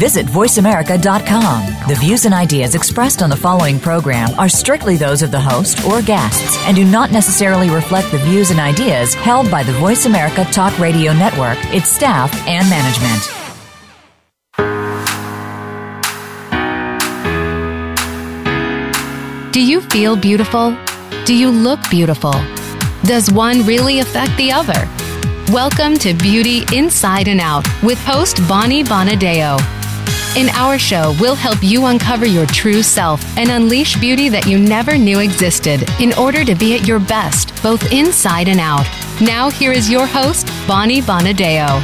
Visit VoiceAmerica.com. The views and ideas expressed on the following program are strictly those of the host or guests and do not necessarily reflect the views and ideas held by the Voice America Talk Radio Network, its staff, and management. Do you feel beautiful? Do you look beautiful? Does one really affect the other? Welcome to Beauty Inside and Out with host Bonnie Bonadeo. In our show, we'll help you uncover your true self and unleash beauty that you never knew existed in order to be at your best, both inside and out. Now, here is your host, Bonnie Bonadeo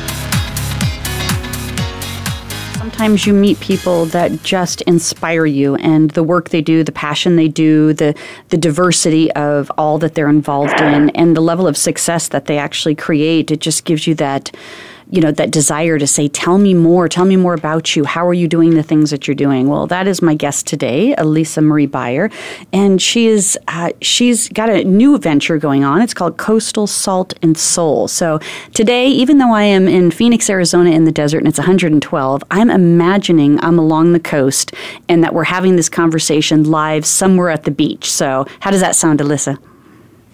sometimes you meet people that just inspire you and the work they do, the passion they do, the the diversity of all that they're involved in and the level of success that they actually create, it just gives you that you know that desire to say tell me more tell me more about you. How are you doing the things that you're doing? Well that is my guest today Alisa marie beyer and she is uh, she's got a new venture going on. It's called coastal salt and soul. So today even though i am in phoenix arizona in the desert and it's 112 i'm imagining i'm along the coast and that we're having this conversation live somewhere at the beach. So how does that sound Alisa?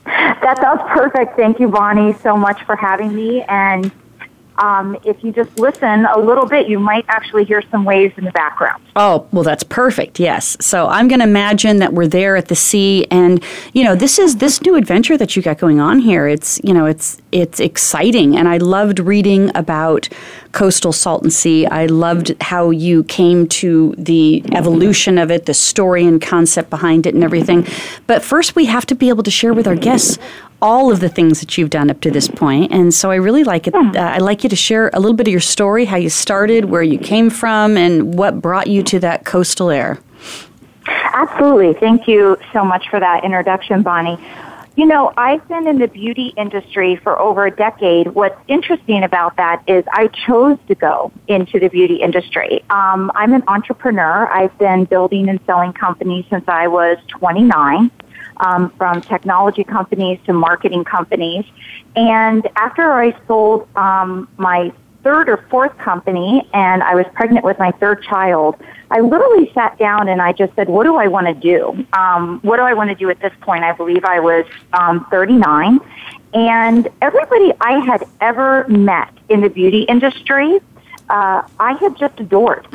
That sounds perfect. Thank you, Bonnie, so much for having me. And um, if you just listen a little bit, you might actually hear some waves in the background. Oh, well, that's perfect. Yes. So I'm going to imagine that we're there at the sea, and you know, this is this new adventure that you got going on here. It's you know, it's it's exciting, and I loved reading about coastal salt and sea. I loved how you came to the evolution of it, the story and concept behind it, and everything. But first, we have to be able to share with our guests all of the things that you've done up to this. And so I really like it. Uh, I'd like you to share a little bit of your story, how you started, where you came from, and what brought you to that coastal air. Absolutely. Thank you so much for that introduction, Bonnie. You know, I've been in the beauty industry for over a decade. What's interesting about that is I chose to go into the beauty industry. Um, I'm an entrepreneur. I've been building and selling companies since I was 29 um, from technology companies to marketing companies. And after I sold um, my third or fourth company and I was pregnant with my third child, I literally sat down and I just said, what do I want to do? Um, what do I want to do at this point? I believe I was um, 39. And everybody I had ever met in the beauty industry, uh, I had just adored.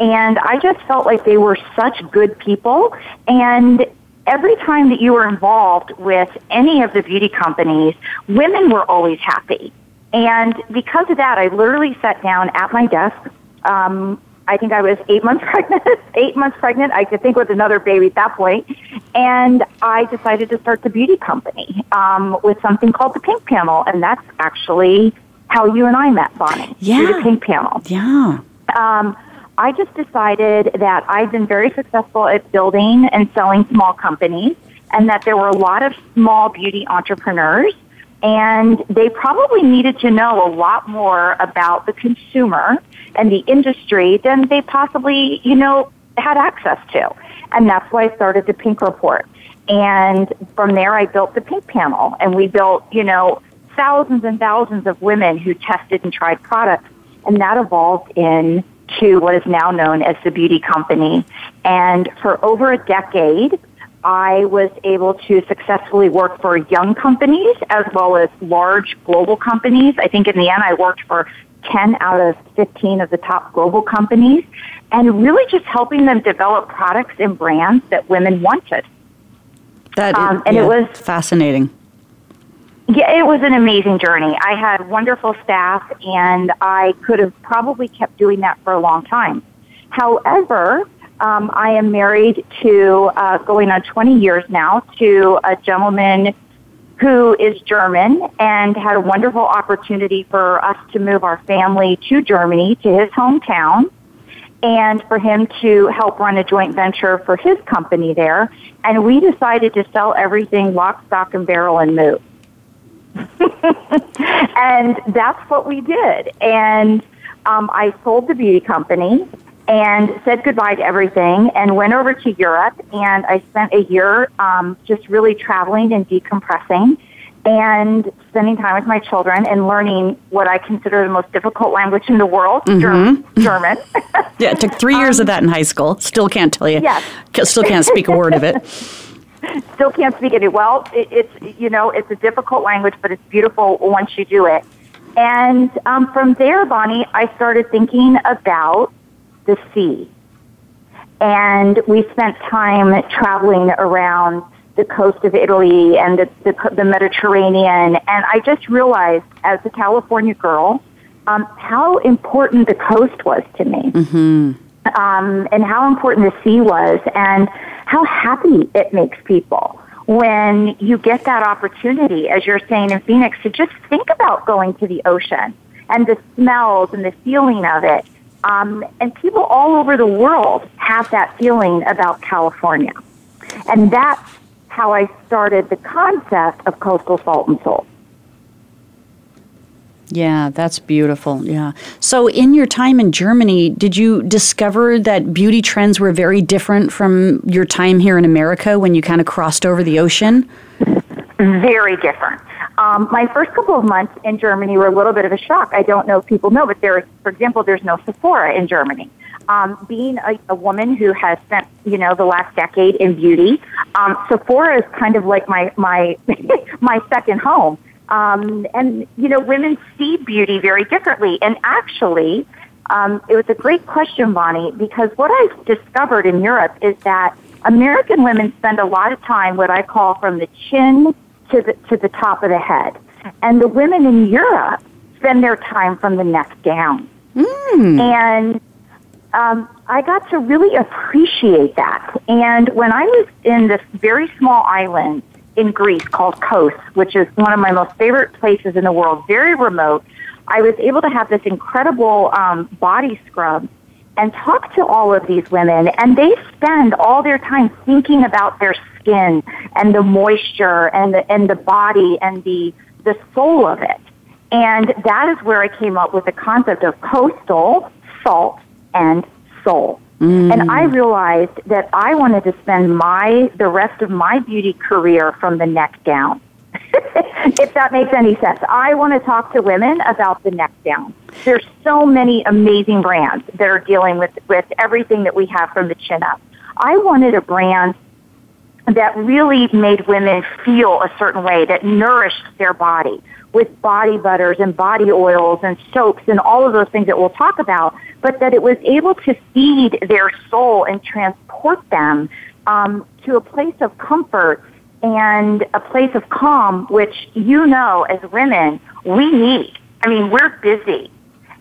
and I just felt like they were such good people. And every time that you were involved with any of the beauty companies, women were always happy. And because of that, I literally sat down at my desk. Um, I think I was eight months pregnant, eight months pregnant. I could think with another baby at that point. And I decided to start the beauty company um, with something called the Pink Panel. And that's actually how you and I met, Bonnie. Yeah. the Pink Panel. Yeah. Um, I just decided that I've been very successful at building and selling small companies and that there were a lot of small beauty entrepreneurs and they probably needed to know a lot more about the consumer and the industry than they possibly, you know, had access to. And that's why I started the Pink Report. And from there I built the Pink Panel and we built, you know, thousands and thousands of women who tested and tried products and that evolved in to what is now known as the beauty company. And for over a decade, I was able to successfully work for young companies as well as large global companies. I think in the end I worked for 10 out of 15 of the top global companies and really just helping them develop products and brands that women wanted. That um, and yeah, it was fascinating. Yeah, it was an amazing journey. I had wonderful staff, and I could have probably kept doing that for a long time. However, um, I am married to, uh, going on 20 years now, to a gentleman who is German and had a wonderful opportunity for us to move our family to Germany, to his hometown, and for him to help run a joint venture for his company there. And we decided to sell everything lock, stock, and barrel and move. and that's what we did. And um, I sold the beauty company and said goodbye to everything and went over to Europe and I spent a year um, just really traveling and decompressing and spending time with my children and learning what I consider the most difficult language in the world, mm-hmm. German. yeah, it took three years um, of that in high school. Still can't tell you. Yes. Still can't speak a word of it. Still can't speak it. Well, it, it's you know it's a difficult language, but it's beautiful once you do it. And um, from there, Bonnie, I started thinking about the sea. And we spent time traveling around the coast of Italy and the, the, the Mediterranean. And I just realized as a California girl um, how important the coast was to me. Mm-hmm. Um, and how important the sea was and how happy it makes people when you get that opportunity, as you're saying in Phoenix, to just think about going to the ocean and the smells and the feeling of it. Um, and people all over the world have that feeling about California. And that's how I started the concept of coastal salt and soul. Yeah, that's beautiful. Yeah. So, in your time in Germany, did you discover that beauty trends were very different from your time here in America when you kind of crossed over the ocean? Very different. Um, my first couple of months in Germany were a little bit of a shock. I don't know if people know, but there, for example, there's no Sephora in Germany. Um, being a, a woman who has spent, you know, the last decade in beauty, um, Sephora is kind of like my my my second home. Um, and you know, women see beauty very differently. And actually, um, it was a great question, Bonnie, because what I've discovered in Europe is that American women spend a lot of time, what I call from the chin to the to the top of the head, and the women in Europe spend their time from the neck down. Mm. And um, I got to really appreciate that. And when I was in this very small island in Greece called Kos, which is one of my most favorite places in the world, very remote, I was able to have this incredible um, body scrub and talk to all of these women, and they spend all their time thinking about their skin and the moisture and the and the body and the the soul of it. And that is where I came up with the concept of coastal salt and soul. Mm. And I realized that I wanted to spend my the rest of my beauty career from the neck down. if that makes any sense. I want to talk to women about the neck down. There's so many amazing brands that are dealing with with everything that we have from the chin up. I wanted a brand that really made women feel a certain way, that nourished their body with body butters and body oils and soaps and all of those things that we'll talk about, but that it was able to feed their soul and transport them um, to a place of comfort and a place of calm, which you know as women we need. I mean, we're busy.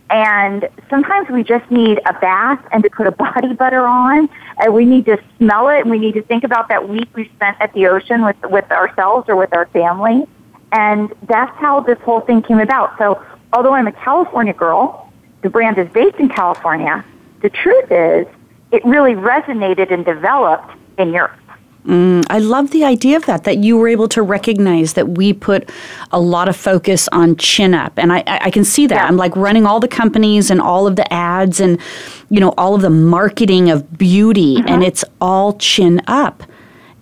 And sometimes we just need a bath and to put a body butter on, and we need to smell it, and we need to think about that week we spent at the ocean with with ourselves or with our family. And that's how this whole thing came about. So, although I'm a California girl, the brand is based in California. The truth is, it really resonated and developed in Europe. Mm, I love the idea of that, that you were able to recognize that we put a lot of focus on chin up. And I, I can see that. Yeah. I'm like running all the companies and all of the ads and, you know, all of the marketing of beauty, mm-hmm. and it's all chin up.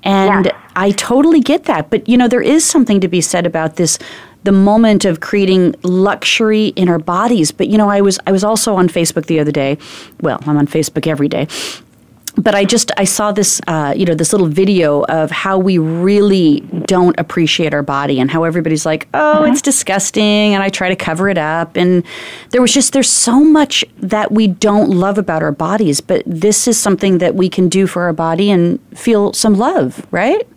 And yeah. I totally get that. But, you know, there is something to be said about this the moment of creating luxury in our bodies. But you know, I was I was also on Facebook the other day. Well, I'm on Facebook every day, but I just I saw this uh, you know this little video of how we really don't appreciate our body and how everybody's like oh it's disgusting and I try to cover it up. And there was just there's so much that we don't love about our bodies but this is something that we can do for our body and feel some love right?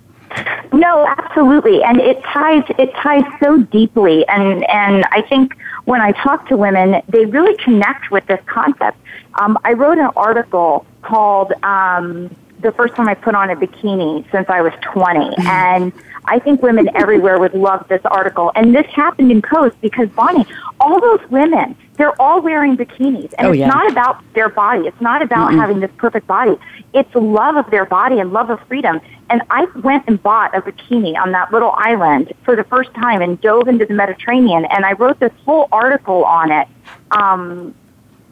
No absolutely. And it ties it ties so deeply. And and I think when I talk to women they really connect with this concept um, I wrote an article called um, the first time I put on a bikini since I was 20. Mm-hmm. And I think women everywhere would love this article. And this happened in Kos because, Bonnie, all those women, they're all wearing bikinis. And oh, it's yeah. not about their body. It's not about mm-hmm. having this perfect body. It's love of their body and love of freedom. And I went and bought a bikini on that little island for the first time and dove into the Mediterranean. And I wrote this whole article on it. Um,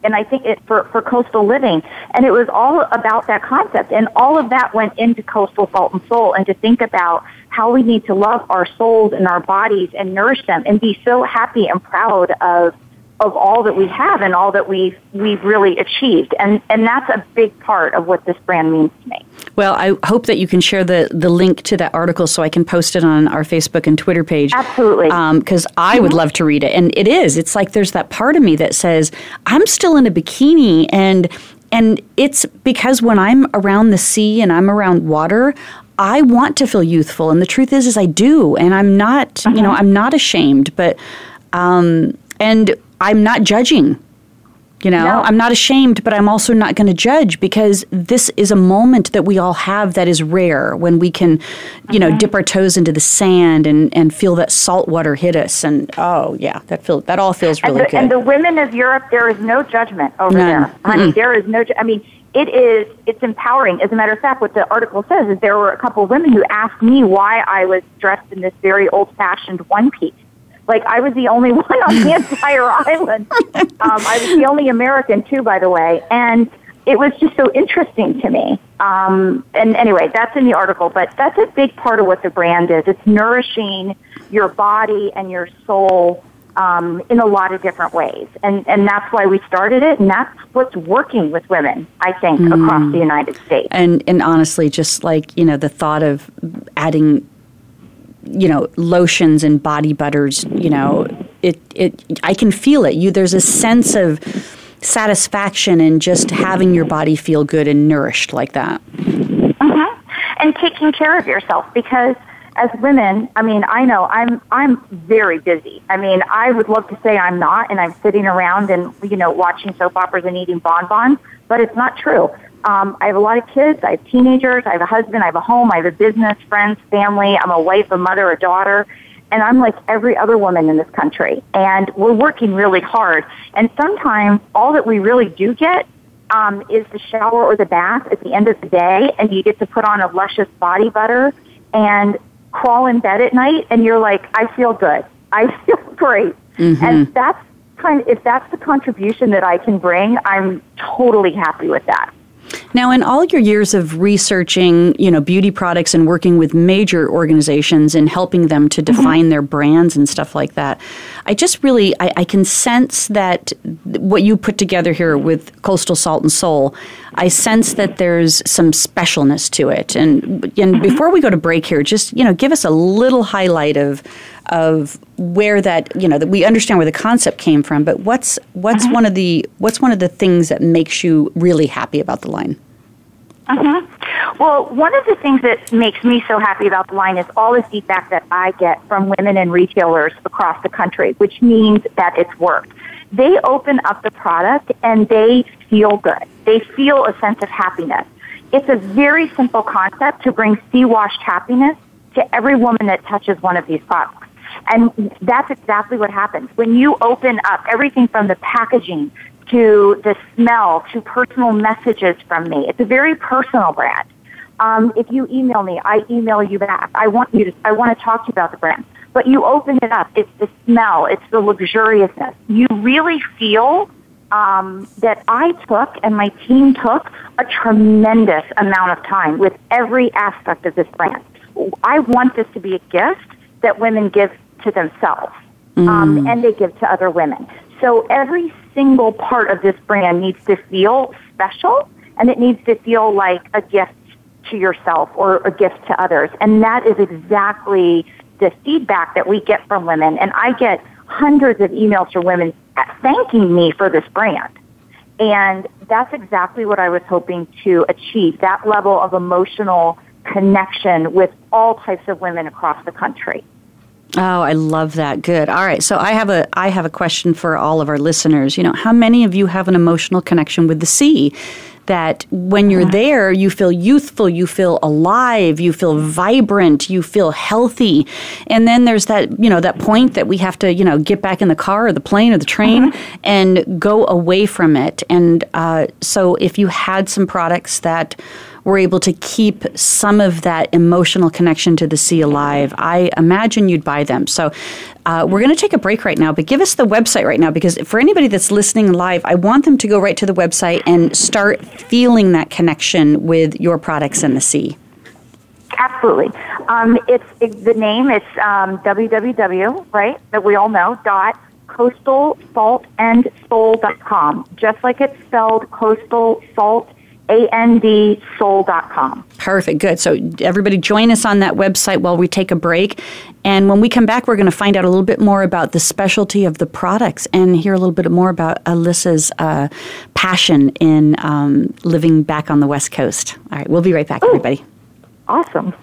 and I think it for, for coastal living. And it was all about that concept. And all of that went into coastal salt and soul and to think about how we need to love our souls and our bodies and nourish them and be so happy and proud of of all that we have and all that we've we've really achieved. And and that's a big part of what this brand means to me. Well i hope that you can share the the link to that article so i can post it on our facebook and twitter page. Absolutely. Because um, i mm-hmm. would love to read it. And it is. It's like there's that part of me that says i'm still in a bikini. And and it's because when i'm around the sea and i'm around water I want to feel youthful, and the truth is, is I do, and I'm not, you know, mm-hmm. I'm not ashamed. But, um, and I'm not judging. You know, no. I'm not ashamed, but I'm also not going to judge because this is a moment that we all have that is rare when we can, you know, mm-hmm. dip our toes into the sand and, and feel that salt water hit us. And oh, yeah, that feel that all feels really and the, good. And the women of Europe, there is no judgment over None. there. I mean, there is no. I mean, it is. It's empowering. As a matter of fact, what the article says is there were a couple of women who asked me why I was dressed in this very old-fashioned one piece like I was the only one on the entire island. Um, I was the only American too, by the way, and it was just so interesting to me. Um, and anyway, that's in the article, but that's a big part of what the brand is. It's nourishing your body and your soul um, in a lot of different ways, and and that's why we started it, and that's what's working with women, I think, mm. across the United States. And and honestly, just like you know, the thought of adding you know lotions and body butters you know it it i can feel it. You there's a sense of satisfaction in just having your body feel good and nourished like that. Mm-hmm. and taking care of yourself because as women i mean i know i'm i'm very busy. I mean i would love to say i'm not and i'm sitting around and you know watching soap operas and eating bonbons but it's not true um, I have a lot of kids. I have teenagers. I have a husband. I have a home. I have a business, friends, family. I'm a wife, a mother, a daughter. And I'm like every other woman in this country. And we're working really hard. And sometimes all that we really do get um, is the shower or the bath at the end of the day. And you get to put on a luscious body butter and crawl in bed at night. And you're like, I feel good. I feel great. Mm-hmm. And that's kind of, if that's the contribution that I can bring, I'm totally happy with that. Now, in all your years of researching, you know, beauty products and working with major organizations and helping them to mm-hmm. define mm-hmm. their brands and stuff like that, I just really I, I, can sense that what you put together here with Coastal Salt and Soul, I sense that there's some specialness to it. And and mm-hmm. before we go to break here, just you know, give us a little highlight of of where that you know that we understand where the concept came from but what's what's uh-huh. one of the what's one of the things that makes you really happy about the line uh-huh. Well, one of the things that makes me so happy about the line is all the feedback that I get from women and retailers across the country, which means that it's worked. They open up the product and they feel good. They feel a sense of happiness. It's a very simple concept to bring sea washed happiness to every woman that touches one of these products. And that's exactly what happens. When you open up everything from the packaging to the smell to personal messages from me, it's a very personal brand. Um, if you email me, I email you back. I want you to, I want to talk to you about the brand. But you open it up, it's the smell, it's the luxuriousness. You really feel um, that I took and my team took a tremendous amount of time with every aspect of this brand. I want this to be a gift that women give to themselves um, mm. um, and they give to other women. So every single part of this brand needs to feel special and it needs to feel like a gift to yourself or a gift to others. And that is exactly the feedback that we get from women. And I get hundreds of emails from women thanking me for this brand. And that's exactly what I was hoping to achieve, that level of emotional connection with all types of women across the country. Oh, I love that. Good. All right. So I have a I have a question for all of our listeners. You know, how many of you have an emotional connection with the sea? That when you're there, you feel youthful, you feel alive, you feel vibrant, you feel healthy. And then there's that, you know, that point that we have to, you know, get back in the car or the plane or the train uh-huh. and go away from it. And uh, so if you had some products that were able to keep some of that emotional connection to the sea alive, I imagine you'd buy them. So Uh, we're going to take a break right now, but give us the website right now because for anybody that's listening live, I want them to go right to the website and start feeling that connection with your products and the sea. Absolutely. Um, it's, the name. It's um, www. Right that we all know dot coastal salt and soul.com, just like it's spelled coastal salt andsoul.com. Perfect. Good. So everybody join us on that website while we take a break. And when we come back, we're going to find out a little bit more about the specialty of the products and hear a little bit more about Alisa's uh, passion in um, living back on the West Coast. All right. We'll be right back, Ooh, everybody. Awesome.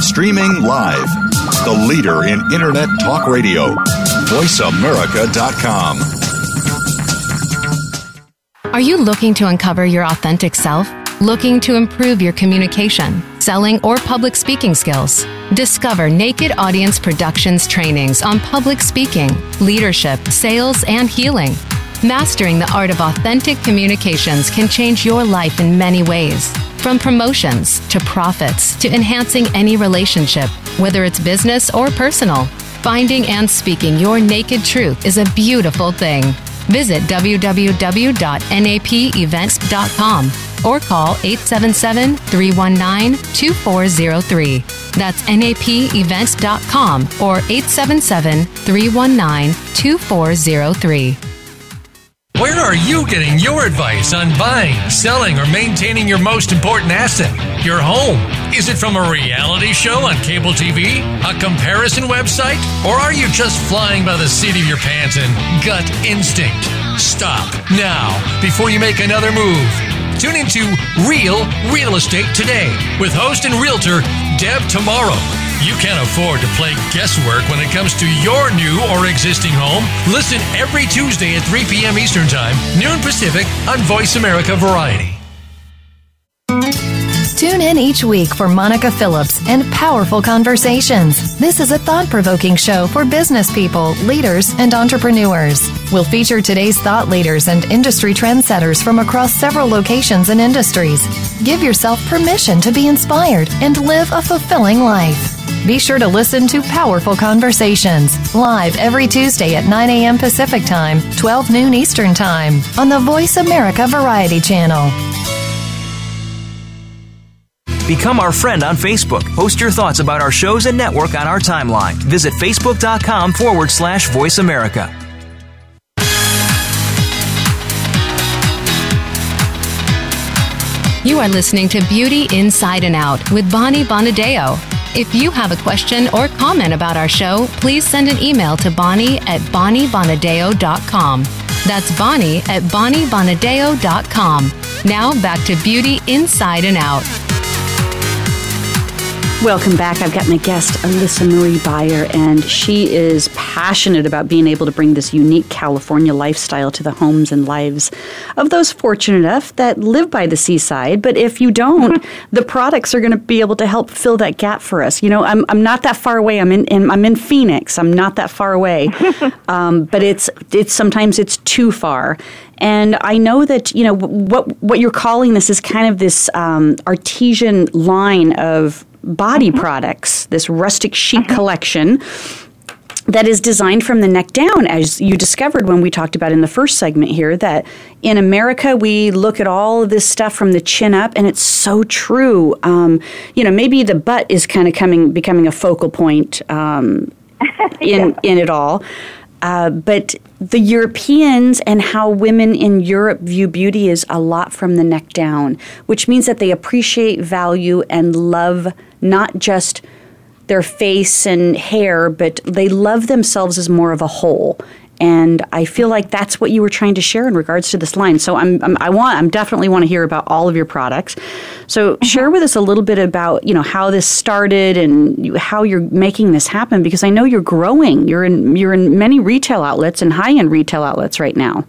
Streaming live. The leader in Internet talk radio. VoiceAmerica.com. Are you looking to uncover your authentic self? Looking to improve your communication, selling, or public speaking skills? Discover Naked Audience Productions trainings on public speaking, leadership, sales, and healing. Mastering the art of authentic communications can change your life in many ways. From promotions to profits to enhancing any relationship, whether it's business or personal, finding and speaking your naked truth is a beautiful thing. Visit www.napevents.com or call 877 319 2403. That's napevents.com or 877 319 2403. Where are you getting your advice on buying, selling, or maintaining your most important asset, your home? Is it from a reality show on cable TV, a comparison website, or are you just flying by the seat of your pants and gut instinct? Stop now before you make another move. Tune into Real Real Estate today with host and realtor Deb Tomorrow you can't afford to play guesswork when it comes to your new or existing home. Listen every Tuesday at 3 p.m. Eastern Time, noon Pacific on Voice America Variety. Tune in each week for Monica Phillips and Powerful Conversations. This is a thought provoking show for business people, leaders, and entrepreneurs. We'll feature today's thought leaders and industry trendsetters from across several locations and industries. Give yourself permission to be inspired and live a fulfilling life. Be sure to listen to Powerful Conversations live every Tuesday at 9 a.m. Pacific Time, 12 noon Eastern Time on the Voice America Variety Channel. Become our friend on Facebook. Post your thoughts about our shows and network on our timeline. Visit facebook.com forward slash voice America. You are listening to Beauty Inside and Out with Bonnie Bonadeo. If you have a question or comment about our show, please send an email to Bonnie at BonnieBonadeo.com. That's Bonnie at BonnieBonadeo.com. Now back to Beauty Inside and Out. Welcome back. I've got my guest, Alisa Marie Beyer, and she is passionate about being able to bring this unique California lifestyle to the homes and lives of those fortunate enough that live by the seaside. But if you don't, the products are going to be able to help fill that gap for us. You know, I'm, I'm not that far away. I'm in, in I'm in Phoenix. I'm not that far away, um, but it's it's sometimes it's too far. And I know that you know what what you're calling this is kind of this um, artesian line of body mm-hmm. products, this rustic chic mm-hmm. collection that is designed from the neck down, as you discovered when we talked about in the first segment here, that in America we look at all of this stuff from the chin up, and it's so true. Um, you know, maybe the butt is kind of coming, becoming a focal point um, in yeah. in it all. Uh, but the Europeans and how women in Europe view beauty is a lot from the neck down, which means that they appreciate, value, and love not just their face and hair, but they love themselves as more of a whole. And I feel like that's what you were trying to share in regards to this line. So I'm, I'm I want I'm definitely want to hear about all of your products. So mm-hmm. share with us a little bit about you know how this started and how you're making this happen because I know you're growing. You're in you're in many retail outlets and high end retail outlets right now.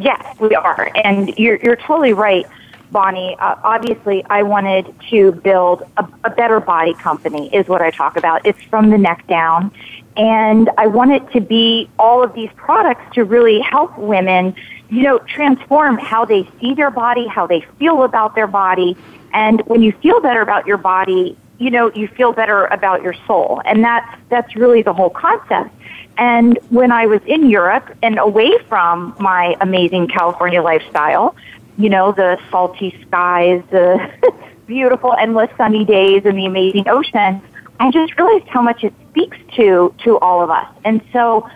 Yes, we are, and you're you're totally right. Bonnie, uh, obviously I wanted to build a, a better body company is what I talk about. It's from the neck down. And I want it to be all of these products to really help women you know, transform how they see their body, how they feel about their body. And when you feel better about your body, you know, you feel better about your soul. And that's, that's really the whole concept. And when I was in Europe and away from my amazing California lifestyle, you know, the salty skies, the beautiful endless sunny days and the amazing ocean, I just realized how much it speaks to, to all of us. And so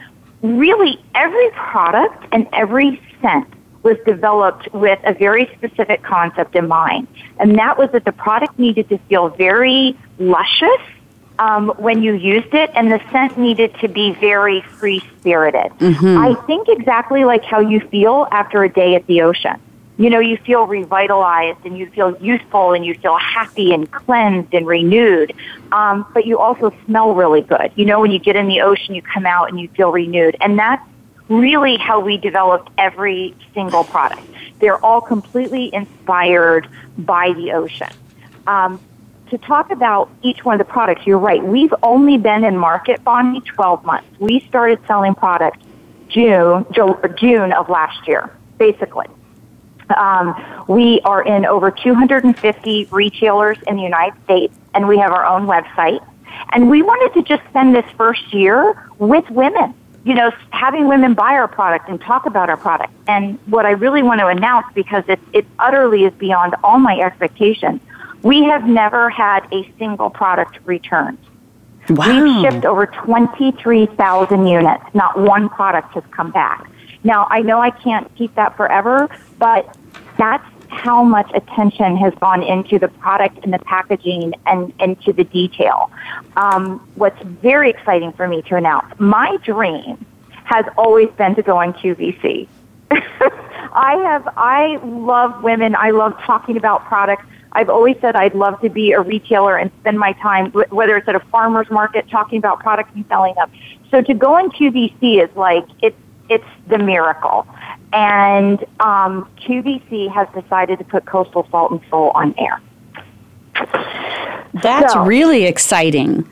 really every product and every scent was developed with a very specific concept in mind. And that was that the product needed to feel very luscious um, when you used it, and the scent needed to be very free spirited. Mm-hmm. I think exactly like how you feel after a day at the ocean. You know, you feel revitalized and you feel youthful and you feel happy and cleansed and renewed. Um, but you also smell really good. You know, when you get in the ocean, you come out and you feel renewed. And that's really how we developed every single product. They're all completely inspired by the ocean. Um, to talk about each one of the products, you're right. We've only been in market, Bonnie, 12 months. We started selling products June, June of last year, basically. Um, we are in over 250 retailers in the United States, and we have our own website. And we wanted to just spend this first year with women you know, having women buy our product and talk about our product. And what I really want to announce, because it, it utterly is beyond all my expectations, we have never had a single product returned. Wow. We've shipped over 23,000 units. Not one product has come back. Now, I know I can't keep that forever, but that's how much attention has gone into the product and the packaging and into the detail. Um, what's very exciting for me to announce, my dream has always been to go on QVC. I have, I love women. I love talking about products. I've always said I'd love to be a retailer and spend my time, whether it's at a farmer's market, talking about products and selling them. So to go on QVC is like, it's, it's the miracle. And um, QVC has decided to put Coastal Salt and Soul on air. That's so, really exciting.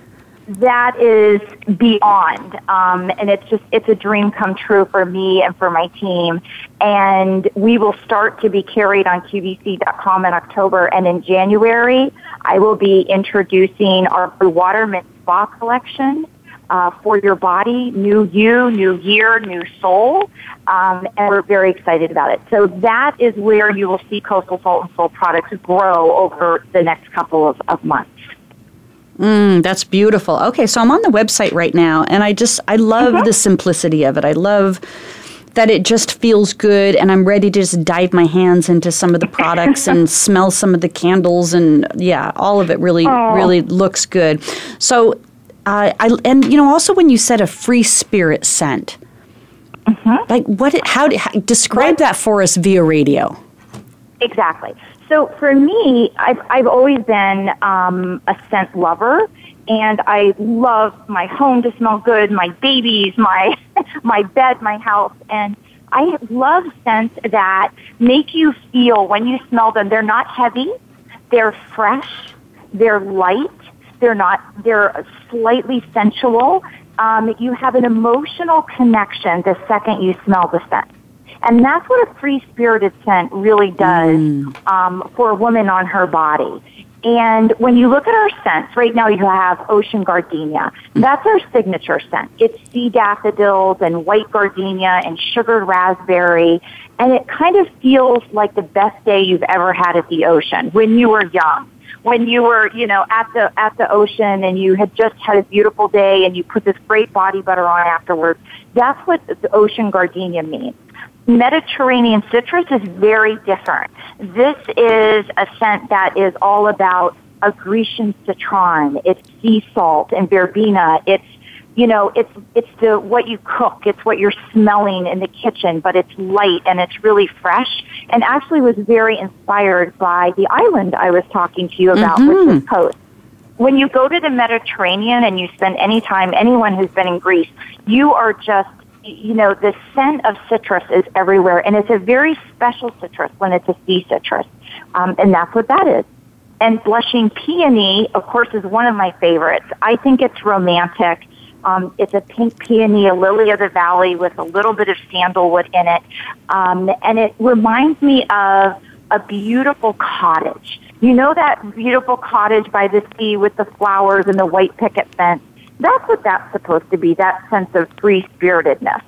That is beyond, um, and it's just it's a dream come true for me and for my team. And we will start to be carried on QVC.com in October, and in January I will be introducing our Blue Water Mint Spa collection uh, for your body, new you, new year, new soul, um, and we're very excited about it. So that is where you will see Coastal Salt and Soul products grow over the next couple of, of months. Mm, that's beautiful. Okay, so I'm on the website right now, and I just I love mm-hmm. the simplicity of it. I love that it just feels good and I'm ready to just dive my hands into some of the products and smell some of the candles and yeah, all of it really Aww. really looks good. So uh, I, and you know, also when you said a free spirit scent, mm-hmm. like what? How, how describe that for us via radio? Exactly. So for me, I've I've always been um, a scent lover, and I love my home to smell good, my babies, my my bed, my house, and I love scents that make you feel when you smell them. They're not heavy, they're fresh, they're light, they're not, they're slightly sensual. Um, you have an emotional connection the second you smell the scent. And that's what a free spirited scent really does mm. um, for a woman on her body. And when you look at our scents, right now you have ocean gardenia. That's our signature scent. It's sea daffodils and white gardenia and sugared raspberry. And it kind of feels like the best day you've ever had at the ocean when you were young when you were, you know, at the at the ocean and you had just had a beautiful day and you put this great body butter on afterwards. That's what the ocean gardenia means. Mediterranean citrus is very different. This is a scent that is all about a Grecian citron. It's sea salt and verbena. It's you know, it's it's the what you cook, it's what you're smelling in the kitchen, but it's light and it's really fresh. And actually, was very inspired by the island I was talking to you about, mm-hmm. which is Kos. When you go to the Mediterranean and you spend any time, anyone who's been in Greece, you are just you know, the scent of citrus is everywhere, and it's a very special citrus when it's a sea citrus, um, and that's what that is. And blushing peony, of course, is one of my favorites. I think it's romantic Um, it's a pink peony, a lily of the valley with a little bit of sandalwood in it. Um, and it reminds me of a beautiful cottage. You know that beautiful cottage by the sea with the flowers and the white picket fence? That's what that's supposed to be, that sense of free spiritedness.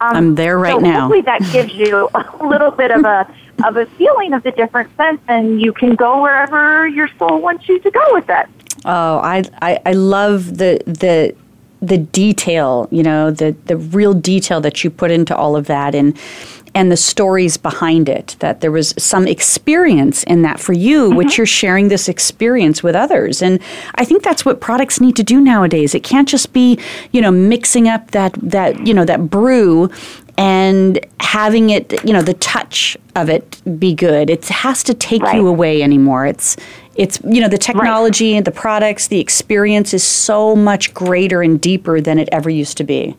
Um, I'm there right so now. Hopefully that gives you a little bit of a of a feeling of the different sense, and you can go wherever your soul wants you to go with it. Oh, I I, I love the the the detail, you know, the the real detail that you put into all of that, and and the stories behind it that there was some experience in that for you mm-hmm. which you're sharing this experience with others and i think that's what products need to do nowadays it can't just be you know mixing up that that you know that brew and having it you know the touch of it be good it has to take right. you away anymore it's it's you know the technology right. the products the experience is so much greater and deeper than it ever used to be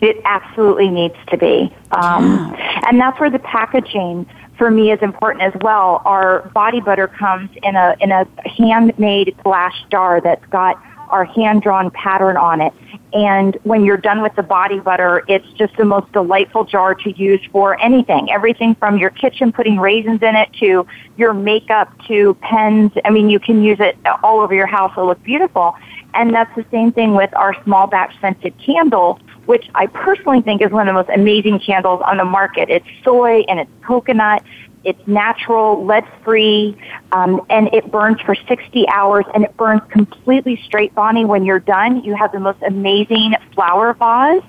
it absolutely needs to be. Um, and that's where the packaging for me is important as well. Our body butter comes in a, in a handmade glass jar that's got our hand drawn pattern on it. And when you're done with the body butter, it's just the most delightful jar to use for anything. Everything from your kitchen putting raisins in it to your makeup to pens. I mean, you can use it all over your house. It'll look beautiful. And that's the same thing with our small batch scented candle which I personally think is one of the most amazing candles on the market. It's soy and it's coconut. It's natural, lead free, um, and it burns for 60 hours and it burns completely straight, Bonnie. When you're done, you have the most amazing flower vase.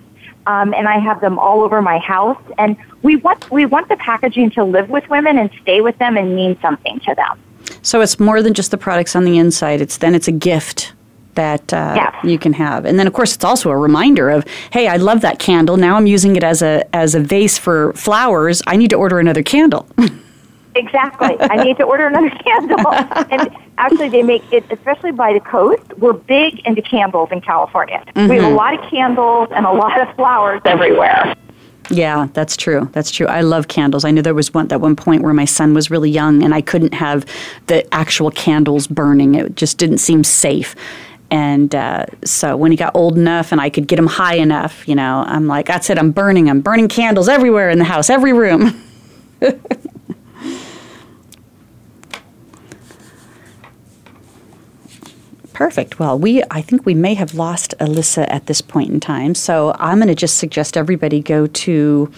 Um, and I have them all over my house. And we want we want the packaging to live with women and stay with them and mean something to them. So it's more than just the products on the inside. It's then it's a gift that uh, you can have. And then, of course, it's also a reminder of, hey, I love that candle. Now I'm using it as a as a vase for flowers. I need to order another candle. exactly. I need to order another candle. And actually, they make it, especially by the coast. We're big into candles in California. Mm-hmm. We have a mm-hmm. lot of candles and a lot of flowers everywhere. Yeah, that's true. That's true. I love candles. I knew there was one at one point where my son was really young and I couldn't have the actual candles burning. It just didn't seem safe. And uh, so when he got old enough and I could get him high enough, you know, I'm like, that's it, I'm burning. I'm burning candles everywhere in the house, every room. Perfect. Well, we I think we may have lost Alisa at this point in time. So I'm going to just suggest everybody go to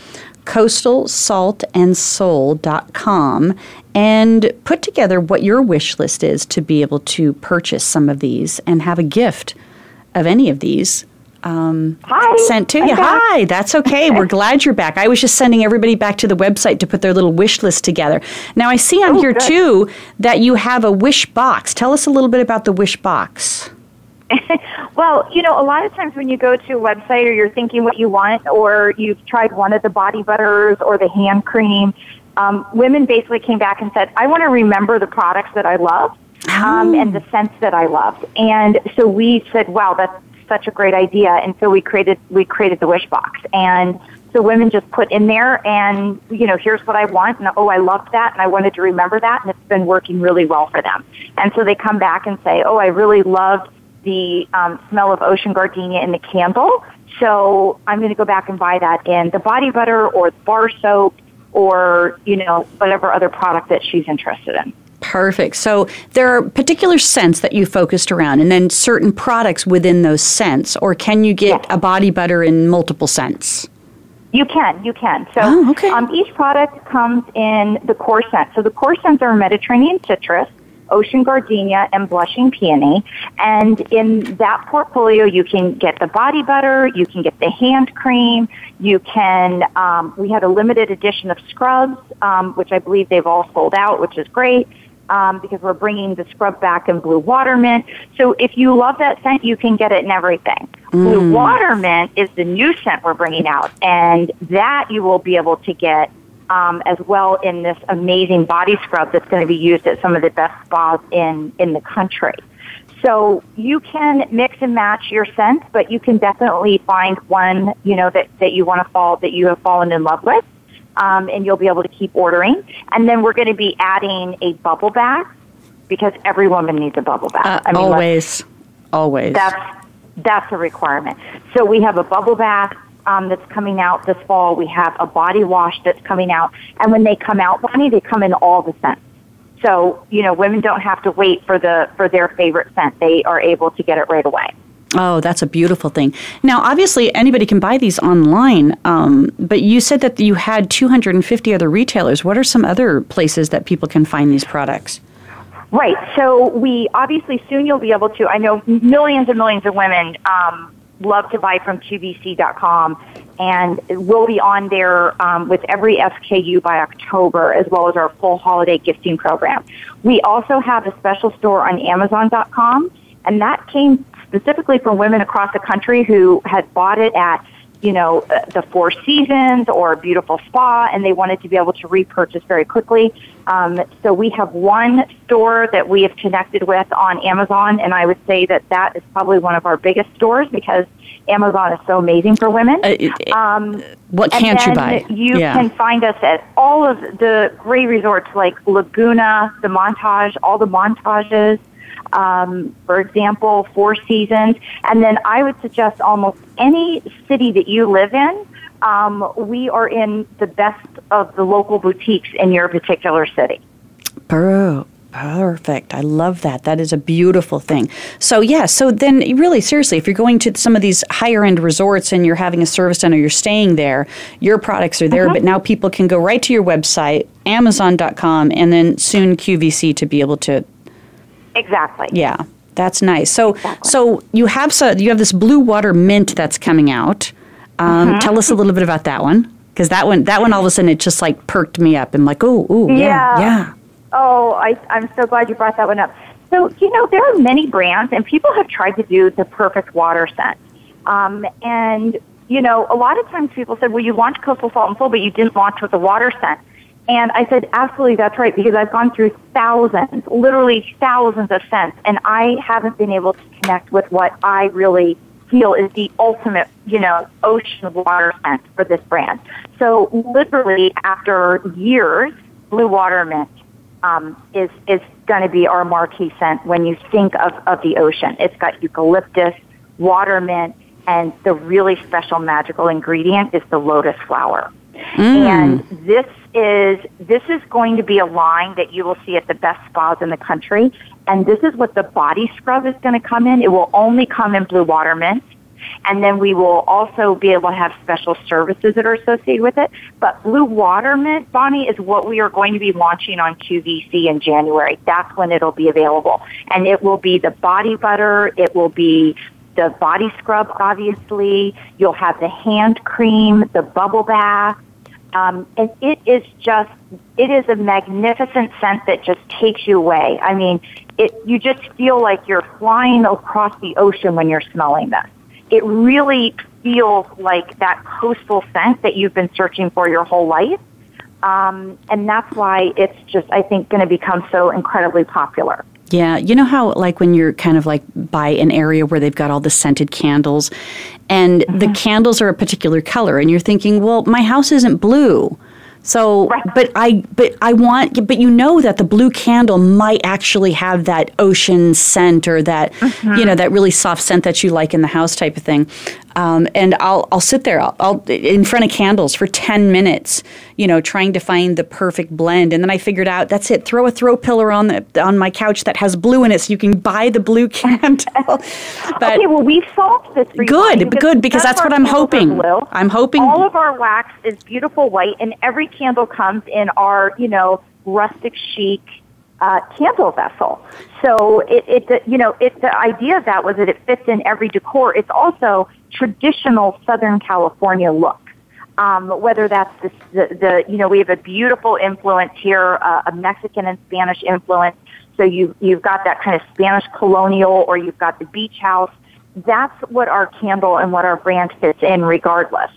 coastalsaltandsoul.com and put together what your wish list is to be able to purchase some of these and have a gift of any of these um, Hi. sent to you. Hi, that's okay. We're glad you're back. I was just sending everybody back to the website to put their little wish list together. Now, I see on oh, here good. too that you have a wish box. Tell us a little bit about the wish box. well, you know, a lot of times when you go to a website or you're thinking what you want or you've tried one of the body butters or the hand cream, um, women basically came back and said, I want to remember the products that I love um, and the scents that I loved. And so we said, wow, that's such a great idea. And so we created, we created the wish box. And so women just put in there and, you know, here's what I want. And oh, I loved that. And I wanted to remember that. And it's been working really well for them. And so they come back and say, oh, I really loved the um, smell of ocean gardenia in the candle. So I'm going to go back and buy that in the body butter or bar soap or, you know, whatever other product that she's interested in. Perfect. So there are particular scents that you focused around and then certain products within those scents, or can you get yes. a body butter in multiple scents? You can, you can. So oh, okay. um, each product comes in the core scent. So the core scents are Mediterranean citrus, ocean gardenia, and blushing peony. And in that portfolio, you can get the body butter, you can get the hand cream, you can, um, we had a limited edition of scrubs, um, which I believe they've all sold out, which is great. Um, because we're bringing the scrub back in blue water mint. So if you love that scent, you can get it in everything. Mm. Blue water mint is the new scent we're bringing out, and that you will be able to get um, as well in this amazing body scrub that's going to be used at some of the best spas in, in the country. So you can mix and match your scents, but you can definitely find one, you know, that, that you want to fall, that you have fallen in love with. Um, and you'll be able to keep ordering. And then we're going to be adding a bubble bath because every woman needs a bubble bath. Uh, I mean, always, always. That's That's a requirement. So we have a bubble bath um, that's coming out this fall. We have a body wash that's coming out. And when they come out, Bonnie, they come in all the scents. So, you know, women don't have to wait for the for their favorite scent. They are able to get it right away. Oh, that's a beautiful thing. Now, obviously, anybody can buy these online, um, but you said that you had 250 other retailers. What are some other places that people can find these products? Right. So we obviously soon you'll be able to. I know millions and millions of women um, love to buy from QVC.com, and we'll be on there um, with every SKU by October, as well as our full holiday gifting program. We also have a special store on Amazon.com, and that came specifically from women across the country who had bought it at you know, uh, the Four Seasons or a beautiful spa, and they wanted to be able to repurchase very quickly. Um, so we have one store that we have connected with on Amazon, and I would say that that is probably one of our biggest stores because Amazon is so amazing for women. Uh, um, what can't you buy? You yeah. can find us at all of the great resorts like Laguna, the Montage, all the montages um, for example, Four Seasons. And then I would suggest almost any city that you live in, um, we are in the best of the local boutiques in your particular city. Bro. Perfect. I love that. That is a beautiful thing. So, yeah, so then really, seriously, if you're going to some of these higher end resorts and you're having a service or you're staying there, your products are there, mm-hmm. but now people can go right to your website, Amazon.com, and then soon QVC to be able to Exactly. Yeah, that's nice. So, exactly. so you have so you have this blue water mint that's coming out. Um, mm-hmm. Tell us a little bit about that one, because that one, that one, all of a sudden, it just like perked me up. I'm like, oh, oh, yeah, yeah. yeah. Oh, I, I'm so glad you brought that one up. So, you know, there are many brands, and people have tried to do the perfect water scent. Um, and, you know, a lot of times people said, well, you launched Coastal Salt and Soul, but you didn't launch with a water scent. And I said, absolutely, that's right, because I've gone through thousands, literally thousands of scents, and I haven't been able to connect with what I really feel is the ultimate, you know, ocean water scent for this brand. So literally after years, Blue Water Mint um, is is going to be our marquee scent when you think of, of the ocean. It's got eucalyptus, water mint, and the really special magical ingredient is the lotus flower. Mm. And this is this is going to be a line that you will see at the best spas in the country. And this is what the body scrub is going to come in. It will only come in blue water mint. And then we will also be able to have special services that are associated with it. But Blue Water Mint, Bonnie, is what we are going to be launching on QVC in January. That's when it'll be available. And it will be the body butter. It will be the body scrub, obviously. You'll have the hand cream, the bubble bath, um, and it is just, it is a magnificent scent that just takes you away. I mean, it, you just feel like you're flying across the ocean when you're smelling this. It really feels like that coastal scent that you've been searching for your whole life. Um, and that's why it's just, I think, going to become so incredibly popular. Yeah, you know how like when you're kind of like by an area where they've got all the scented candles and mm-hmm. the candles are a particular color and you're thinking, "Well, my house isn't blue." So, right. but I, but I want, but you know that the blue candle might actually have that ocean scent or that, mm-hmm. you know, that really soft scent that you like in the house type of thing. Um, and I'll I'll sit there I'll, I'll, in front of candles for ten minutes, you know, trying to find the perfect blend. And then I figured out that's it. Throw a throw pillar on the on my couch that has blue in it, so you can buy the blue candle. but okay, well we've solved this. Good, because good because that's what I'm hoping. I'm hoping all of our wax is beautiful white, and every candle comes in our you know rustic chic uh, candle vessel. So it, it, you know, it, the idea of that was that it fits in every decor. It's also traditional Southern California look. Um, whether that's the, the, the, you know, we have a beautiful influence here, uh, a Mexican and Spanish influence. So you, you've got that kind of Spanish colonial or you've got the beach house. That's what our candle and what our brand fits in regardless.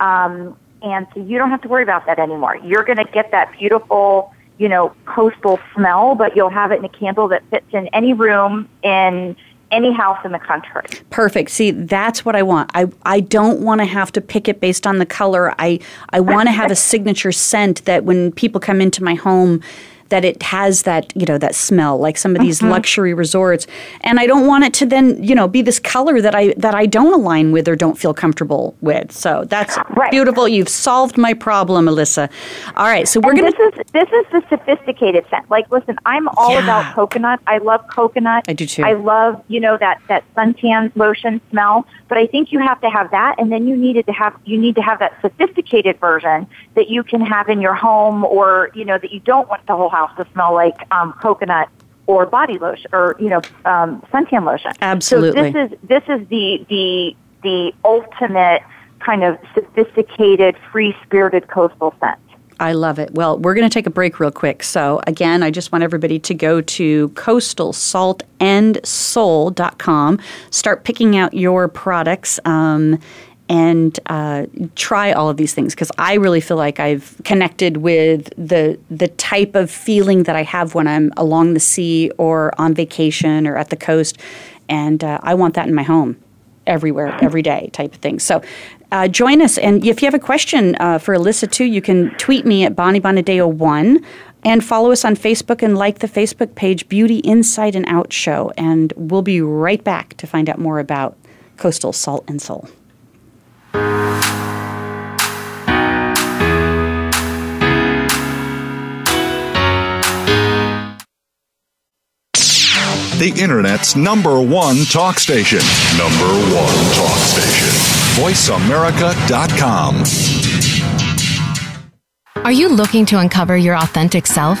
Um, and so you don't have to worry about that anymore. You're going to get that beautiful, you know, coastal smell, but you'll have it in a candle that fits in any room in any house in the country. Perfect. See, that's what I want. I, I don't want to have to pick it based on the color. I, I want to have a signature scent that when people come into my home, that it has that you know that smell like some of these mm-hmm. luxury resorts. And I don't want it to then you know be this color that I that I don't align with or don't feel comfortable with. So that's right. beautiful. You've solved my problem Alisa. All right. So we're and gonna this is this is the sophisticated scent. Like listen I'm all yeah. about coconut. I love coconut. I do too. I love you know that that suntan lotion smell. But I think you have to have that and then you needed to have you need to have that sophisticated version that you can have in your home or you know that you don't want the whole house to smell like um, coconut or body lotion or you know um, suntan lotion. Absolutely. So this is this is the the the ultimate kind of sophisticated, free spirited coastal scent. I love it. Well, we're going to take a break real quick. So, again, I just want everybody to go to coastalsaltandsoul.com, start picking out your products. Um, and uh, try all of these things because I really feel like I've connected with the the type of feeling that I have when I'm along the sea or on vacation or at the coast, and uh, I want that in my home, everywhere, every day, type of thing. So. Uh, join us, and if you have a question uh, for Alisa too, you can tweet me at Bonnie Bonadeo one, and follow us on Facebook and like the Facebook page Beauty Inside and Out Show. And we'll be right back to find out more about Coastal Salt and Soul. The Internet's number one talk station. Number one talk station. VoiceAmerica.com. Are you looking to uncover your authentic self?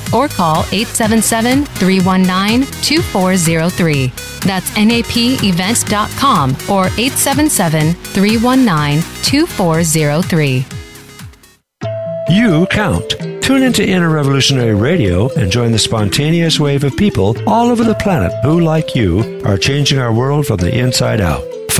or call 877 319 2403. That's napevents.com or 877 319 2403. You count. Tune into Inner Revolutionary Radio and join the spontaneous wave of people all over the planet who, like you, are changing our world from the inside out.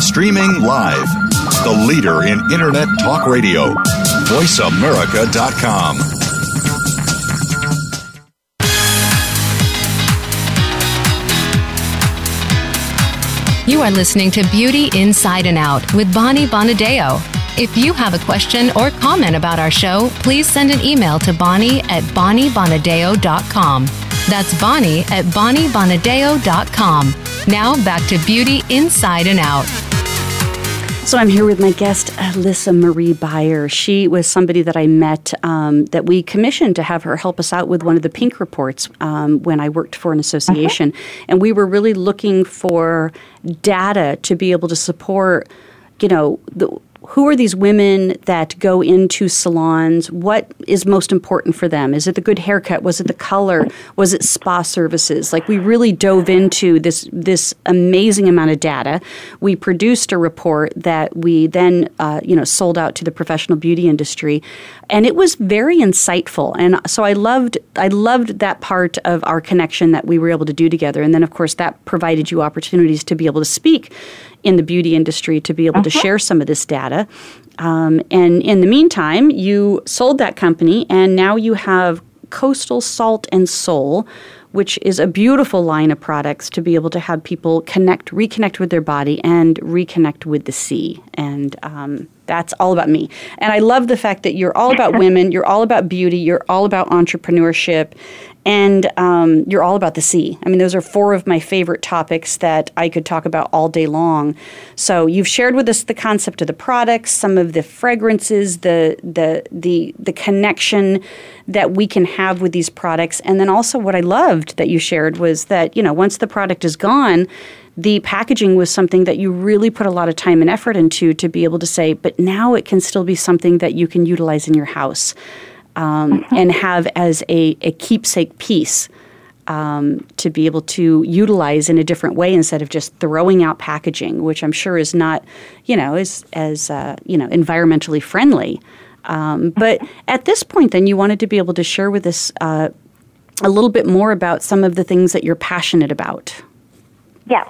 Streaming live, the leader in Internet Talk Radio, VoiceAmerica.com. You are listening to Beauty Inside and Out with Bonnie Bonadeo. If you have a question or comment about our show, please send an email to Bonnie at BonnieBonadeo.com. That's Bonnie at BonnieBonadeo.com. Now back to Beauty Inside and Out. So I'm here with my guest, Alisa Marie Beyer. She was somebody that I met um, that we commissioned to have her help us out with one of the pink reports um, when I worked for an association. Uh-huh. And we were really looking for data to be able to support, you know, the who are these women that go into salons? What is most important for them? Is it the good haircut? Was it the color? Was it spa services? Like we really dove into this this amazing amount of data. We produced a report that we then uh, you know sold out to the professional beauty industry, and it was very insightful. And so I loved I loved that part of our connection that we were able to do together. And then of course that provided you opportunities to be able to speak in the beauty industry to be able to uh-huh. share some of this data. Um, and in the meantime, you sold that company, and now you have Coastal Salt and Soul, which is a beautiful line of products to be able to have people connect, reconnect with their body, and reconnect with the sea. And um, that's all about me. And I love the fact that you're all about women, you're all about beauty, you're all about entrepreneurship, and um, you're all about the sea. I mean, those are four of my favorite topics that I could talk about all day long. So you've shared with us the concept of the products, some of the fragrances, the the the the connection that we can have with these products, and then also what I loved that you shared was that you know once the product is gone. The packaging was something that you really put a lot of time and effort into to be able to say, but now it can still be something that you can utilize in your house um, and have as a, a keepsake piece um, to be able to utilize in a different way instead of just throwing out packaging, which I'm sure is not, you know, as as uh, you know environmentally friendly. Um, but at this point, then you wanted to be able to share with us uh, a little bit more about some of the things that you're passionate about. Yes.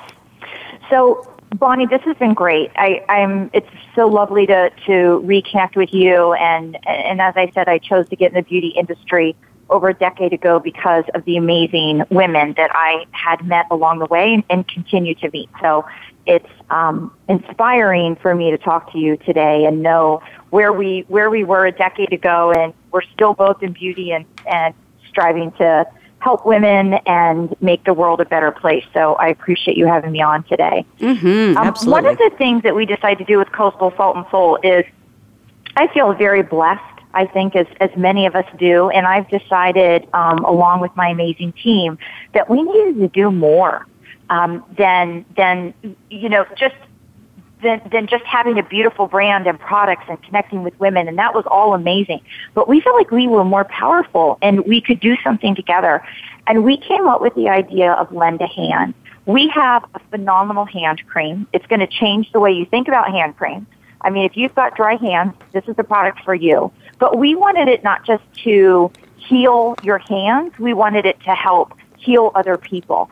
So Bonnie, this has been great. I, I'm. It's so lovely to to reconnect with you. And and as I said, I chose to get in the beauty industry over a decade ago because of the amazing women that I had met along the way and, and continue to meet. So it's um, inspiring for me to talk to you today and know where we where we were a decade ago, and we're still both in beauty and and striving to help women and make the world a better place. So I appreciate you having me on today. Mm-hmm, um, absolutely. One of the things that we decided to do with Coastal Salt and Soul is I feel very blessed. I think as, as many of us do, and I've decided, um, along with my amazing team, that we needed to do more um, than than you know just than, than just having a beautiful brand and products and connecting with women. And that was all amazing. But we felt like we were more powerful and we could do something together. And we came up with the idea of lend a hand. We have a phenomenal hand cream. It's going to change the way you think about hand cream. I mean, if you've got dry hands, this is the product for you. But we wanted it not just to heal your hands, we wanted it to help heal other people.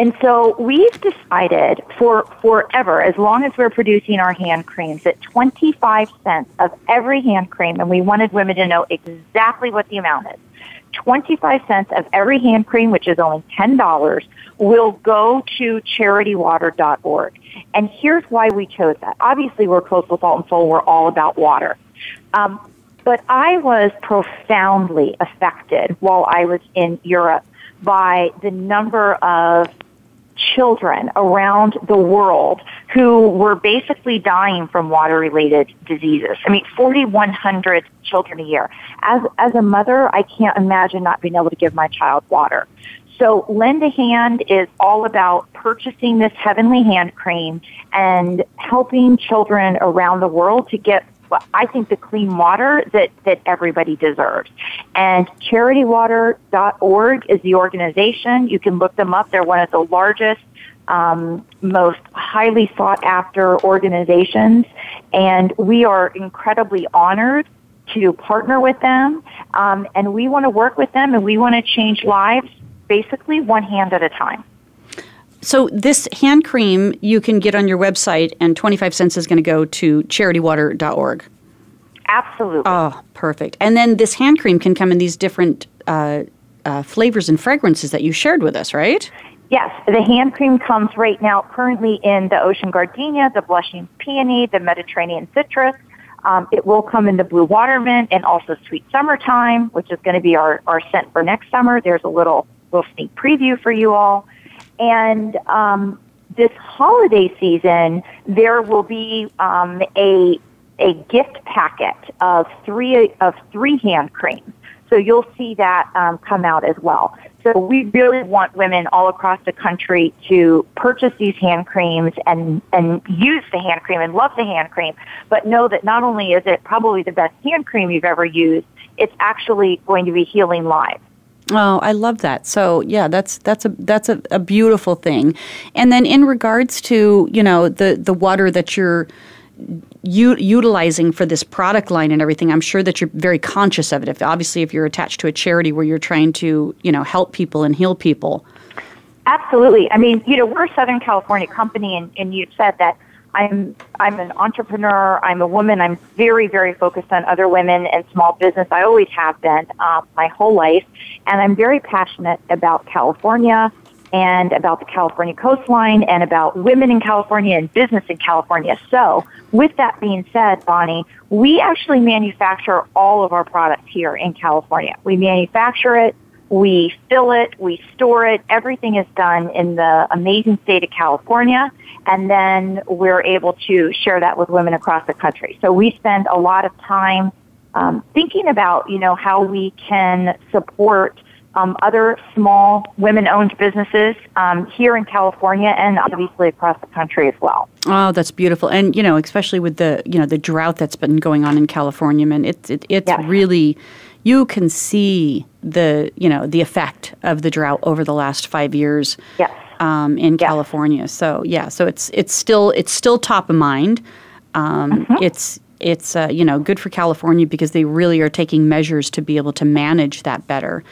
And so we've decided for forever, as long as we're producing our hand creams, that 25 cents of every hand cream, and we wanted women to know exactly what the amount is, 25 cents of every hand cream, which is only $10, will go to charitywater.org. And here's why we chose that. Obviously, we're Coastal Salt and Soul. We're all about water. Um, but I was profoundly affected while I was in Europe by the number of children around the world who were basically dying from water related diseases. I mean, 4,100 children a year. As, as a mother, I can't imagine not being able to give my child water. So Lend a Hand is all about purchasing this heavenly hand cream and helping children around the world to get I think the clean water that, that everybody deserves. And charitywater.org is the organization. You can look them up. They're one of the largest, um, most highly sought after organizations. And we are incredibly honored to partner with them. Um, and we want to work with them and we want to change lives basically one hand at a time. So this hand cream you can get on your website, and 25 cents is going to go to charitywater.org. Absolutely. Oh, perfect. And then this hand cream can come in these different uh, uh, flavors and fragrances that you shared with us, right? Yes, the hand cream comes right now currently in the ocean gardenia, the blushing peony, the Mediterranean citrus. Um, it will come in the blue watermint and also sweet summertime, which is going to be our, our scent for next summer. There's a little little sneak preview for you all. And um, this holiday season, there will be um, a a gift packet of three of three hand creams. So you'll see that um, come out as well. So we really want women all across the country to purchase these hand creams and, and use the hand cream and love the hand cream, but know that not only is it probably the best hand cream you've ever used, it's actually going to be healing lives. Oh, I love that. So yeah, that's that's a that's a, a beautiful thing. And then in regards to you know the the water that you're u- utilizing for this product line and everything, I'm sure that you're very conscious of it. If obviously if you're attached to a charity where you're trying to you know help people and heal people. Absolutely. I mean, you know, we're a Southern California company, and, and you said that I'm I'm an entrepreneur. I'm a woman. I'm very very focused on other women and small business. I always have been uh, my whole life, and I'm very passionate about California and about the California coastline and about women in California and business in California. So, with that being said, Bonnie, we actually manufacture all of our products here in California. We manufacture it, we fill it, we store it. Everything is done in the amazing state of California. And then we're able to share that with women across the country. So we spend a lot of time um, thinking about, you know, how we can support um, other small women-owned businesses um, here in California and obviously across the country as well. Oh, that's beautiful, and you know, especially with the you know the drought that's been going on in California, man, it's it, it's yes. really you can see the you know the effect of the drought over the last five years yes. um, in yes. California. So yeah, so it's it's still it's still top of mind. Um, mm-hmm. It's it's uh, you know good for California because they really are taking measures to be able to manage that better.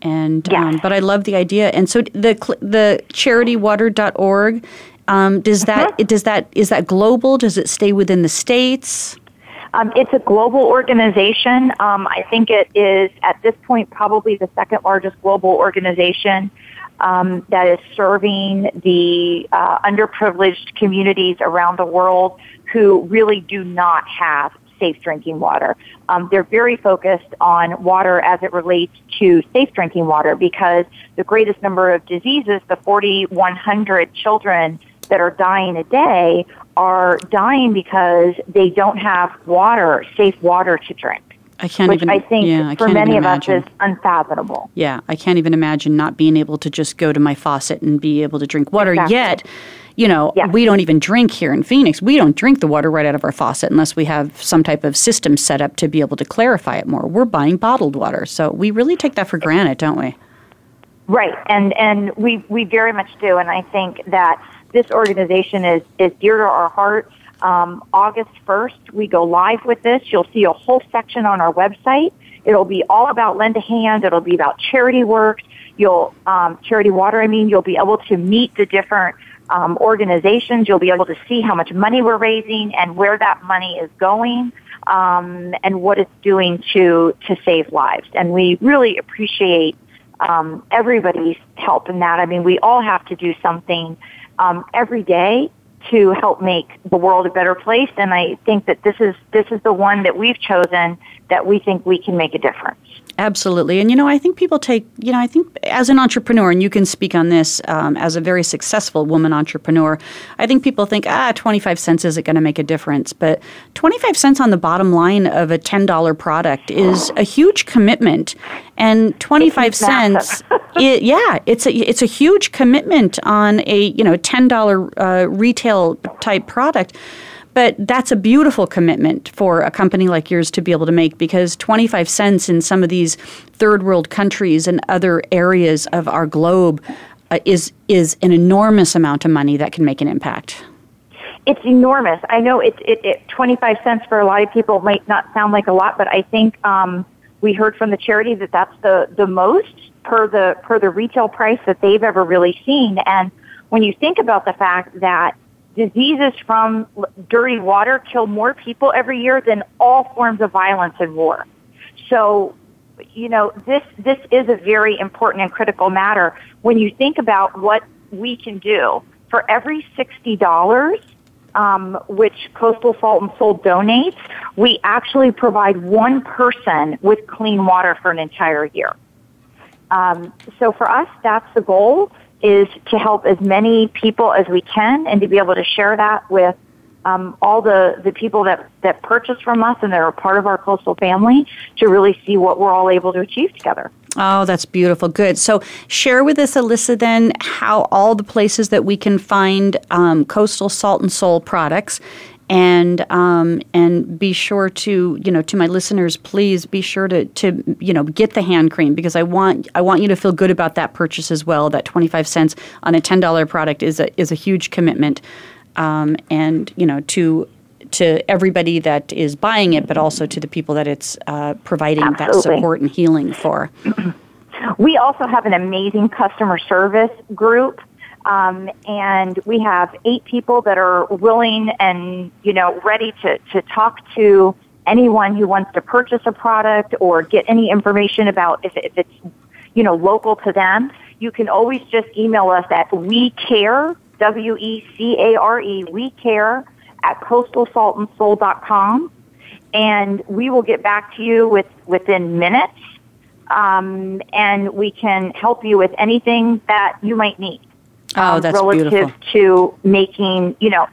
And yes. um, but I love the idea. And so the the charitywater.org um, does that mm-hmm. does that is that global? Does it stay within the states? Um, it's a global organization. Um, I think it is at this point probably the second largest global organization um, that is serving the uh, underprivileged communities around the world who really do not have safe drinking water. Um, they're very focused on water as it relates to safe drinking water because the greatest number of diseases, the 4,100 children that are dying a day, are dying because they don't have water, safe water to drink. I can't which even. I think yeah, I for many of us is unfathomable. Yeah, I can't even imagine not being able to just go to my faucet and be able to drink water. Exactly. Yet, you know, yeah. we don't even drink here in Phoenix. We don't drink the water right out of our faucet unless we have some type of system set up to be able to clarify it more. We're buying bottled water, so we really take that for granted, don't we? Right, and and we we very much do, and I think that this organization is is dear to our heart. Um, August 1st, we go live with this. You'll see a whole section on our website. It'll be all about lend a hand. It'll be about charity work. You'll um, charity water. I mean, you'll be able to meet the different um, organizations. You'll be able to see how much money we're raising and where that money is going. Um, and what it's doing to to save lives, and we really appreciate um, everybody's help in that. I mean, we all have to do something um, every day to help make the world a better place. And I think that this is this is the one that we've chosen that we think we can make a difference. Absolutely. And, you know, I think people take, you know, I think as an entrepreneur, and you can speak on this um, as a very successful woman entrepreneur, I think people think, ah, 25 cents isn't going to make a difference. But 25 cents on the bottom line of a $10 product is a huge commitment. And 25 cents, it, yeah, it's a, it's a huge commitment on a, you know, $10 uh, retail type product. But that's a beautiful commitment for a company like yours to be able to make because 25 cents in some of these third world countries and other areas of our globe uh, is is an enormous amount of money that can make an impact. It's enormous. I know it, it, it 25 cents for a lot of people might not sound like a lot, but I think um, we heard from the charity that that's the, the most per the per the retail price that they've ever really seen. And when you think about the fact that diseases from dirty water kill more people every year than all forms of violence and war. So, you know, this, this is a very important and critical matter. When you think about what we can do for every $60, um, which Coastal Salt and Soul donates, we actually provide one person with clean water for an entire year. Um, so for us, that's the goal is to help as many people as we can and to be able to share that with um, all the, the people that, that purchase from us and that are part of our coastal family to really see what we're all able to achieve together. Oh, that's beautiful. Good. So, share with us, Alisa, then how all the places that we can find um, coastal salt and soul products and um, and be sure to you know to my listeners please be sure to to you know get the hand cream because I want I want you to feel good about that purchase as well. That 25 cents on a $10 product is a is a huge commitment. Um, and you know to to everybody that is buying it but also to the people that it's uh, providing Absolutely. that support and healing for. We also have an amazing customer service group Um, and we have eight people that are willing and, you know, ready to, to talk to anyone who wants to purchase a product or get any information about if, if it's, you know, local to them. You can always just email us at we care, W-E-C-A-R-E, we care at coastalsaltandsoul.com and we will get back to you with, within minutes. Um, and we can help you with anything that you might need. Oh, um, that's relative beautiful. to making, you know,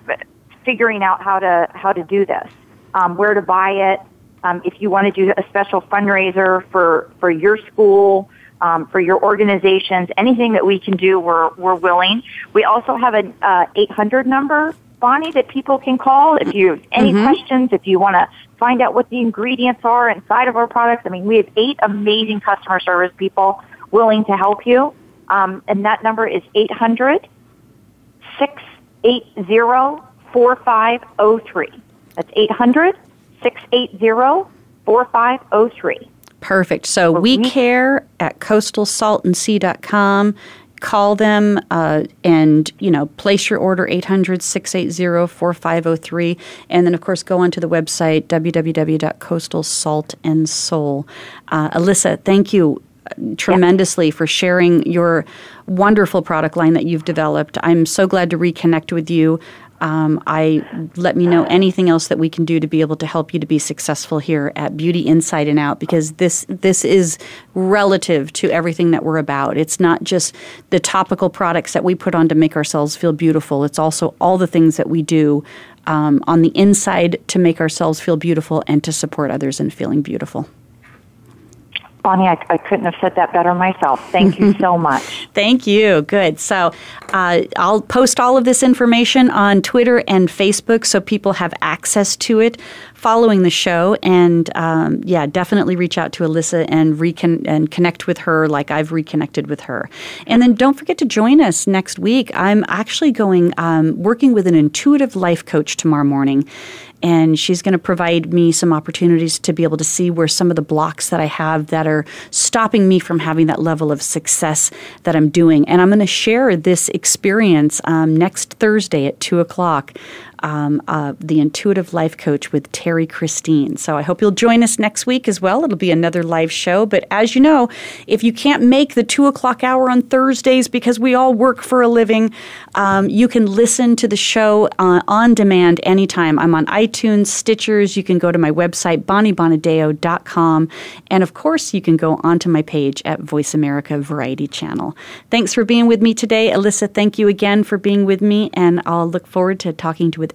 figuring out how to how to do this, um, where to buy it. Um, if you want to do a special fundraiser for for your school, um, for your organizations, anything that we can do, we're we're willing. We also have an uh, 800 number, Bonnie, that people can call if you any Mhm. questions. If you want to find out what the ingredients are inside of our products. I mean, we have eight amazing customer service people willing to help you. Um, and that number is 800 680 4503. That's 800 680 4503. Perfect. So we care at coastalsaltandsea.com. Call them uh, and, you know, place your order 800 680 4503. And then, of course, go onto the website www.coastalsaltandsoul. Uh, Alisa, thank you tremendously for sharing your wonderful product line that you've developed. I'm so glad to reconnect with you. Um, I let me know anything else that we can do to be able to help you to be successful here at Beauty Inside and Out because this this is relative to everything that we're about. It's not just the topical products that we put on to make ourselves feel beautiful. It's also all the things that we do um, on the inside to make ourselves feel beautiful and to support others in feeling beautiful. Bonnie, I, I couldn't have said that better myself. Thank you so much. Thank you. Good. So uh, I'll post all of this information on Twitter and Facebook so people have access to it following the show. And um, yeah, definitely reach out to Alisa and recon- and connect with her like I've reconnected with her. And then don't forget to join us next week. I'm actually going um, working with an intuitive life coach tomorrow morning and she's going to provide me some opportunities to be able to see where some of the blocks that I have that are stopping me from having that level of success that I'm doing. And I'm going to share this experience um, next Thursday at 2 o'clock. Um, uh, the Intuitive Life Coach with Terry Christine. So I hope you'll join us next week as well. It'll be another live show. But as you know, if you can't make the two o'clock hour on Thursdays because we all work for a living, um, you can listen to the show uh, on demand anytime. I'm on iTunes, Stitchers. You can go to my website, bonniebonadeo.com. And of course, you can go onto my page at Voice America Variety Channel. Thanks for being with me today. Alisa, thank you again for being with me. And I'll look forward to talking to with